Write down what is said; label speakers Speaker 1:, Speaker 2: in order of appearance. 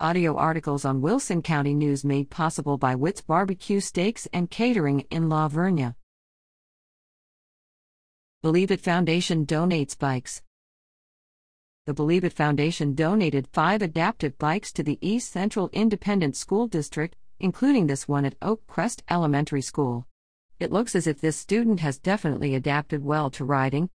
Speaker 1: Audio articles on Wilson County News made possible by Witt's Barbecue Steaks and Catering in La Vernia. Believe It Foundation donates bikes. The Believe It Foundation donated five adaptive bikes to the East Central Independent School District, including this one at Oak Crest Elementary School. It looks as if this student has definitely adapted well to riding,